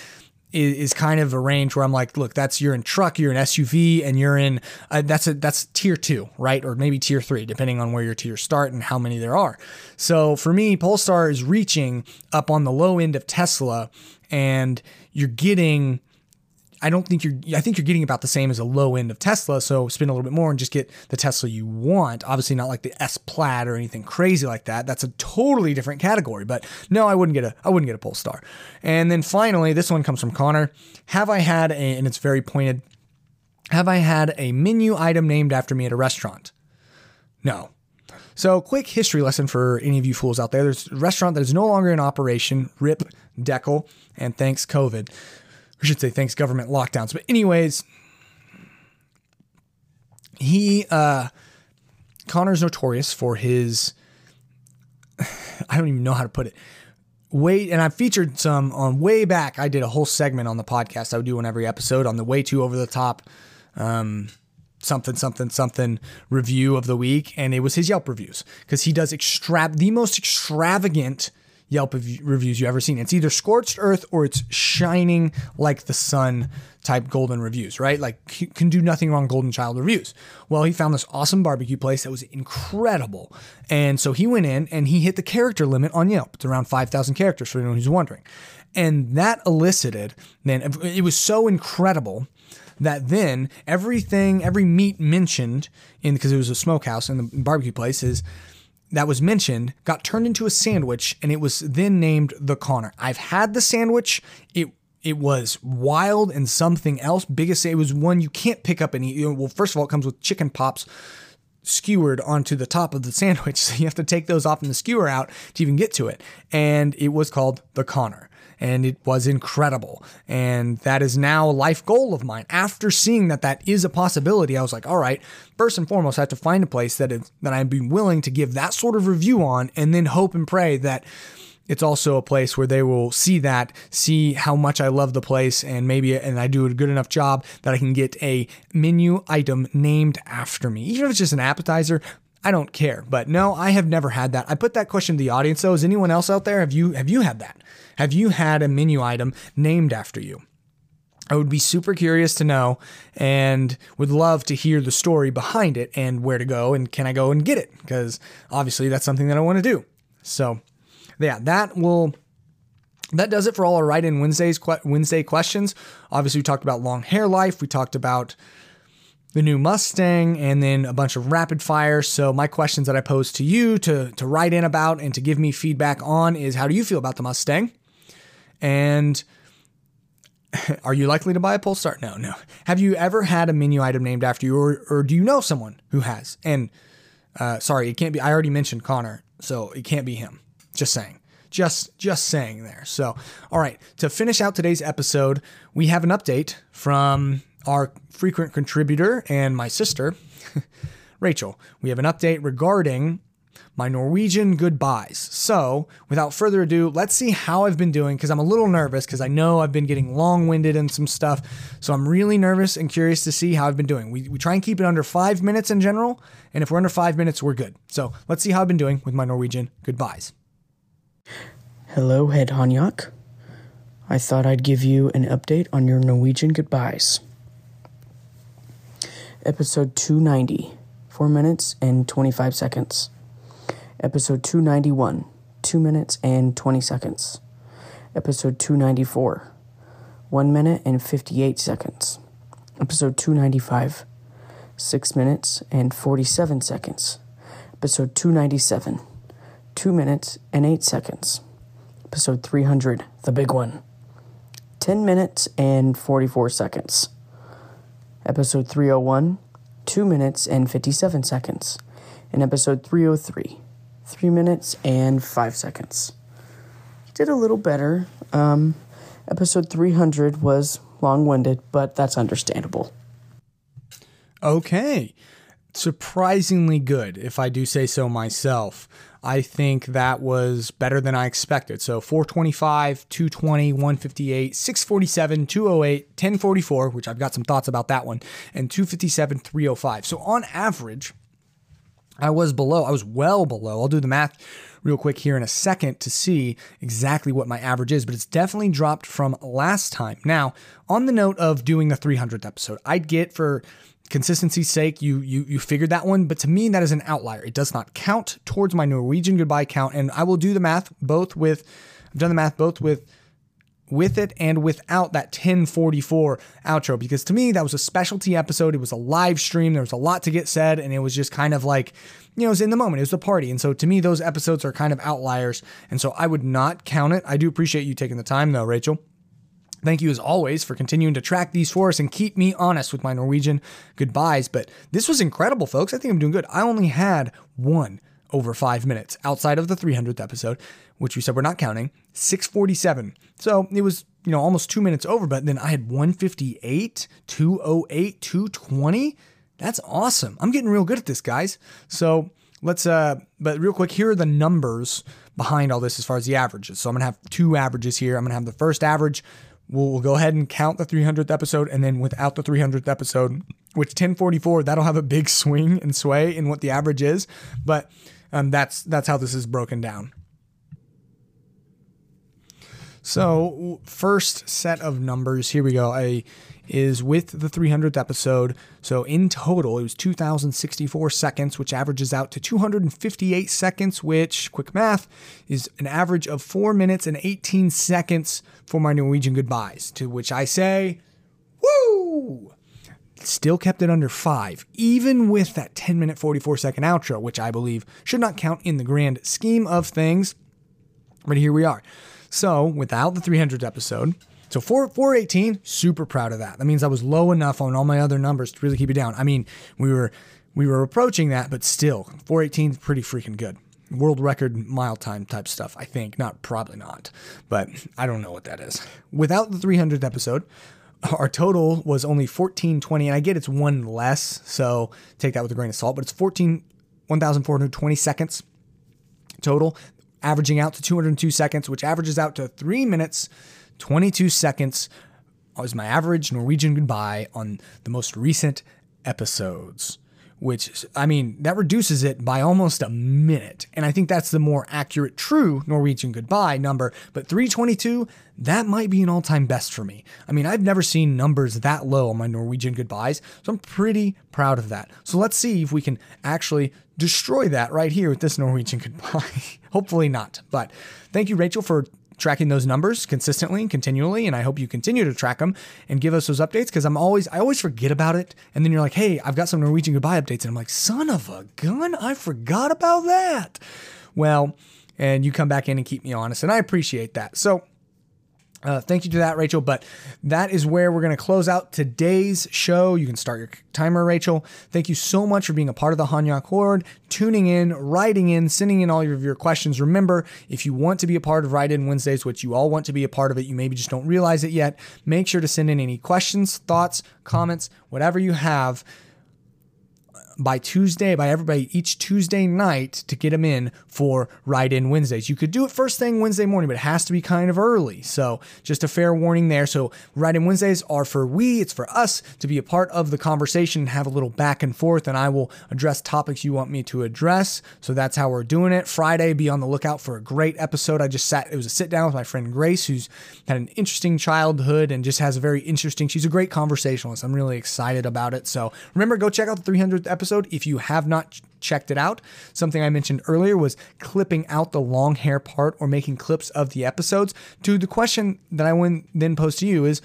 is, is kind of a range where I'm like, look, that's you're in truck, you're in SUV, and you're in uh, that's a that's tier two, right, or maybe tier three, depending on where your tier start and how many there are. So for me, Polestar is reaching up on the low end of Tesla, and you're getting I don't think you're, I think you're getting about the same as a low end of Tesla. So spend a little bit more and just get the Tesla you want. Obviously, not like the S Plaid or anything crazy like that. That's a totally different category. But no, I wouldn't get a, I wouldn't get a Polestar. And then finally, this one comes from Connor. Have I had a, and it's very pointed, have I had a menu item named after me at a restaurant? No. So, quick history lesson for any of you fools out there. There's a restaurant that is no longer in operation, RIP Deckel, and thanks COVID. I should say thanks government lockdowns. But anyways, he uh Connor's notorious for his I don't even know how to put it. Way and I featured some on way back. I did a whole segment on the podcast I would do on every episode on the way too over the top um something something something review of the week and it was his Yelp reviews because he does extra the most extravagant Yelp reviews you ever seen. It's either scorched earth or it's shining like the sun type golden reviews, right? Like can do nothing wrong golden child reviews. Well, he found this awesome barbecue place that was incredible. And so he went in and he hit the character limit on Yelp. It's around 5,000 characters for anyone who's wondering. And that elicited, then it was so incredible that then everything, every meat mentioned in, because it was a smokehouse and the barbecue place is that was mentioned got turned into a sandwich and it was then named the Connor. I've had the sandwich. It it was wild and something else. Biggest it was one you can't pick up and eat. Well, first of all, it comes with chicken pops skewered onto the top of the sandwich. So you have to take those off and the skewer out to even get to it. And it was called the Connor and it was incredible. And that is now a life goal of mine. After seeing that that is a possibility, I was like, all right, first and foremost, I have to find a place that is, that I'd be willing to give that sort of review on, and then hope and pray that it's also a place where they will see that, see how much I love the place, and maybe and I do a good enough job that I can get a menu item named after me. Even if it's just an appetizer, I don't care. But no, I have never had that. I put that question to the audience though. Is anyone else out there? Have you have you had that? Have you had a menu item named after you? I would be super curious to know and would love to hear the story behind it and where to go and can I go and get it? Because obviously that's something that I want to do. So, yeah, that will that does it for all our write in Wednesdays Wednesday questions. Obviously, we talked about long hair life. We talked about the new Mustang, and then a bunch of rapid fire. So my questions that I pose to you to to write in about and to give me feedback on is how do you feel about the Mustang? And are you likely to buy a Polestar? No, no. Have you ever had a menu item named after you, or, or do you know someone who has? And uh, sorry, it can't be. I already mentioned Connor, so it can't be him. Just saying. Just just saying there. So, all right. To finish out today's episode, we have an update from our frequent contributor and my sister, Rachel. We have an update regarding my Norwegian goodbyes. So, without further ado, let's see how I've been doing because I'm a little nervous because I know I've been getting long winded and some stuff. So, I'm really nervous and curious to see how I've been doing. We, we try and keep it under five minutes in general, and if we're under five minutes, we're good. So, let's see how I've been doing with my Norwegian goodbyes. Hello, Head Hanyak. I thought I'd give you an update on your Norwegian goodbyes episode 290, 4 minutes and 25 seconds. Episode 291, 2 minutes and 20 seconds. Episode 294, 1 minute and 58 seconds. Episode 295, 6 minutes and 47 seconds. Episode 297, 2 minutes and 8 seconds. Episode 300, the big one, 10 minutes and 44 seconds. Episode 301, 2 minutes and 57 seconds. And episode 303, 3 minutes and 5 seconds. He did a little better. Um, episode 300 was long winded, but that's understandable. Okay. Surprisingly good, if I do say so myself. I think that was better than I expected. So 425, 220, 158, 647, 208, 1044, which I've got some thoughts about that one, and 257, 305. So on average, I was below, I was well below. I'll do the math real quick here in a second to see exactly what my average is, but it's definitely dropped from last time. Now, on the note of doing the 300th episode, I'd get for consistency's sake, you you you figured that one, but to me that is an outlier. It does not count towards my Norwegian goodbye count, and I will do the math both with I've done the math both with with it and without that 1044 outro because to me that was a specialty episode. It was a live stream. There was a lot to get said, and it was just kind of like, you know, it was in the moment. It was a party. And so to me, those episodes are kind of outliers. And so I would not count it. I do appreciate you taking the time though, Rachel. Thank you as always for continuing to track these for us and keep me honest with my Norwegian goodbyes. But this was incredible, folks. I think I'm doing good. I only had one over five minutes outside of the 300th episode, which we said we're not counting, 647. So it was, you know, almost two minutes over, but then I had 158, 208, 220. That's awesome. I'm getting real good at this, guys. So let's, uh, but real quick, here are the numbers behind all this as far as the averages. So I'm going to have two averages here. I'm going to have the first average. We'll, we'll go ahead and count the 300th episode, and then without the 300th episode, which 1044, that'll have a big swing and sway in what the average is. But um, that's that's how this is broken down. So first set of numbers, here we go. I is with the 300th episode. So in total, it was 2,064 seconds, which averages out to 258 seconds, which, quick math, is an average of 4 minutes and 18 seconds for my Norwegian goodbyes. To which I say, woo! Still kept it under 5, even with that 10 minute 44 second outro, which I believe should not count in the grand scheme of things. But here we are. So, without the 300th episode, so 4, 418, super proud of that. That means I was low enough on all my other numbers to really keep it down. I mean, we were we were approaching that, but still, 418 is pretty freaking good. World record mile time type stuff, I think. Not probably not, but I don't know what that is. Without the 300th episode, our total was only 1420, and I get it's one less, so take that with a grain of salt, but it's 14 1420 seconds total, averaging out to 202 seconds, which averages out to 3 minutes 22 seconds was my average Norwegian goodbye on the most recent episodes. Which, I mean, that reduces it by almost a minute. And I think that's the more accurate, true Norwegian goodbye number. But 322, that might be an all time best for me. I mean, I've never seen numbers that low on my Norwegian goodbyes. So I'm pretty proud of that. So let's see if we can actually destroy that right here with this Norwegian goodbye. Hopefully not. But thank you, Rachel, for tracking those numbers consistently and continually and i hope you continue to track them and give us those updates because i'm always i always forget about it. And then you're like hey i've got some norwegian goodbye updates. And i'm like son of a gun i forgot about that. Well and you come back in and keep me honest and i appreciate that. So uh, thank you to that, Rachel. But that is where we're going to close out today's show. You can start your timer, Rachel. Thank you so much for being a part of the Hanyak Horde, tuning in, writing in, sending in all of your questions. Remember, if you want to be a part of Write In Wednesdays, which you all want to be a part of it, you maybe just don't realize it yet, make sure to send in any questions, thoughts, comments, whatever you have by Tuesday, by everybody each Tuesday night to get them in for Write In Wednesdays. You could do it first thing Wednesday morning, but it has to be kind of early. So just a fair warning there. So Write In Wednesdays are for we, it's for us to be a part of the conversation and have a little back and forth, and I will address topics you want me to address. So that's how we're doing it. Friday, be on the lookout for a great episode. I just sat, it was a sit down with my friend Grace, who's had an interesting childhood and just has a very interesting, she's a great conversationalist. I'm really excited about it. So remember, go check out the 300th episode episode. If you have not ch- checked it out, something I mentioned earlier was clipping out the long hair part or making clips of the episodes. To the question that I went then pose to you is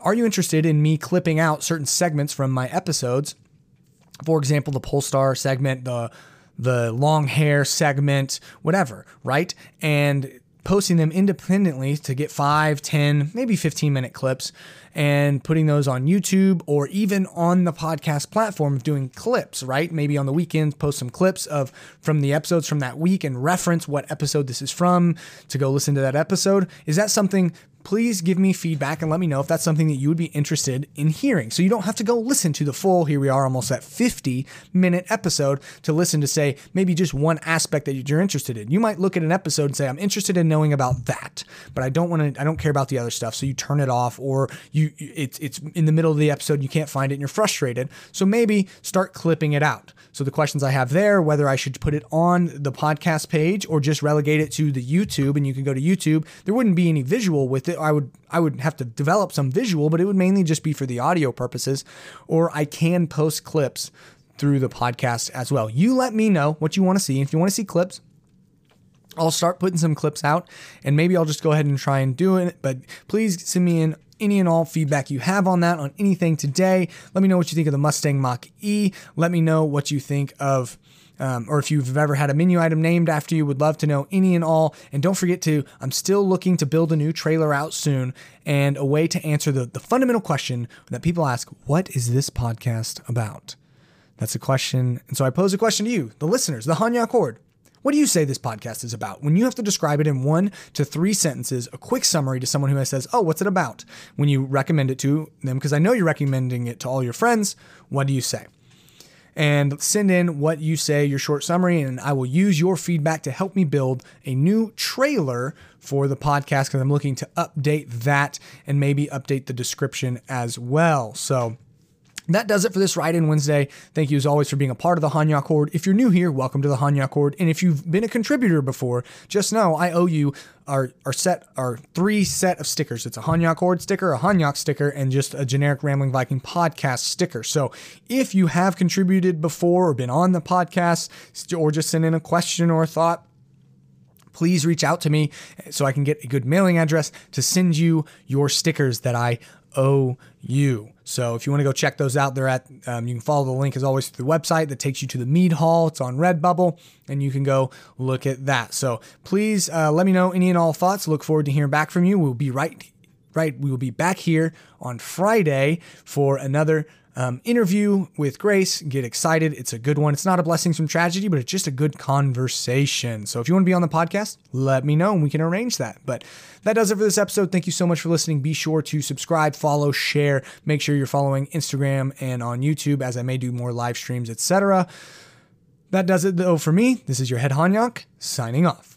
Are you interested in me clipping out certain segments from my episodes? For example, the Polestar segment, the the long hair segment, whatever, right? And posting them independently to get 5, 10, maybe 15 minute clips and putting those on YouTube or even on the podcast platform of doing clips, right? Maybe on the weekends post some clips of from the episodes from that week and reference what episode this is from to go listen to that episode. Is that something please give me feedback and let me know if that's something that you would be interested in hearing. So you don't have to go listen to the full, here we are almost at 50 minute episode to listen to say maybe just one aspect that you're interested in. You might look at an episode and say, I'm interested in knowing about that, but I don't want to, I don't care about the other stuff. So you turn it off or you, it's, it's in the middle of the episode, you can't find it and you're frustrated. So maybe start clipping it out. So the questions I have there, whether I should put it on the podcast page or just relegate it to the YouTube and you can go to YouTube, there wouldn't be any visual with it. I would I would have to develop some visual, but it would mainly just be for the audio purposes. Or I can post clips through the podcast as well. You let me know what you want to see. If you want to see clips, I'll start putting some clips out and maybe I'll just go ahead and try and do it. But please send me in any and all feedback you have on that, on anything today. Let me know what you think of the Mustang Mach E. Let me know what you think of. Um, or if you've ever had a menu item named after you, would love to know any and all. And don't forget to, I'm still looking to build a new trailer out soon and a way to answer the, the fundamental question that people ask What is this podcast about? That's a question. And so I pose a question to you, the listeners, the Hanyak Horde. What do you say this podcast is about? When you have to describe it in one to three sentences, a quick summary to someone who says, Oh, what's it about? When you recommend it to them, because I know you're recommending it to all your friends, what do you say? And send in what you say, your short summary, and I will use your feedback to help me build a new trailer for the podcast because I'm looking to update that and maybe update the description as well. So, that does it for this Write In Wednesday. Thank you as always for being a part of the Hanyak Horde. If you're new here, welcome to the Hanyak Horde. And if you've been a contributor before, just know I owe you our, our set, our three set of stickers. It's a Hanyak Horde sticker, a Hanyak sticker, and just a generic Rambling Viking podcast sticker. So if you have contributed before or been on the podcast or just sent in a question or a thought, please reach out to me so I can get a good mailing address to send you your stickers that I owe you. So if you want to go check those out, they're at, um, you can follow the link as always to the website that takes you to the Mead Hall. It's on Redbubble, and you can go look at that. So please uh, let me know any and all thoughts. Look forward to hearing back from you. We'll be right, right. We will be back here on Friday for another um, interview with Grace. Get excited. It's a good one. It's not a blessings from tragedy, but it's just a good conversation. So if you want to be on the podcast, let me know and we can arrange that. But that does it for this episode. Thank you so much for listening. Be sure to subscribe, follow, share. Make sure you're following Instagram and on YouTube as I may do more live streams, etc. That does it though for me. This is your head Hanyak signing off.